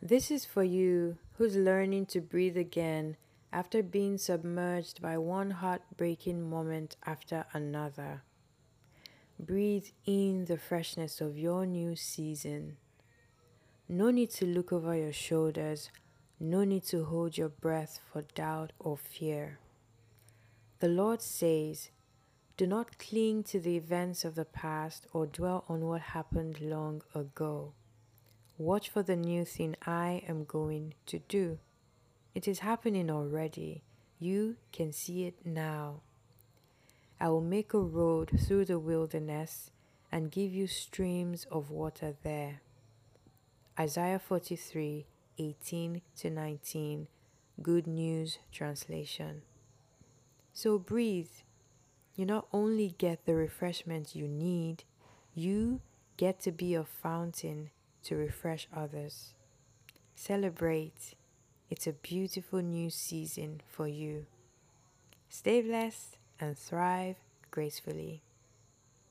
This is for you who's learning to breathe again after being submerged by one heartbreaking moment after another. Breathe in the freshness of your new season. No need to look over your shoulders, no need to hold your breath for doubt or fear. The Lord says, Do not cling to the events of the past or dwell on what happened long ago. Watch for the new thing I am going to do. It is happening already. You can see it now. I will make a road through the wilderness and give you streams of water there. Isaiah 43 18 to 19, Good News Translation. So breathe. You not only get the refreshment you need, you get to be a fountain to refresh others. Celebrate. It's a beautiful new season for you. Stay blessed and thrive gracefully.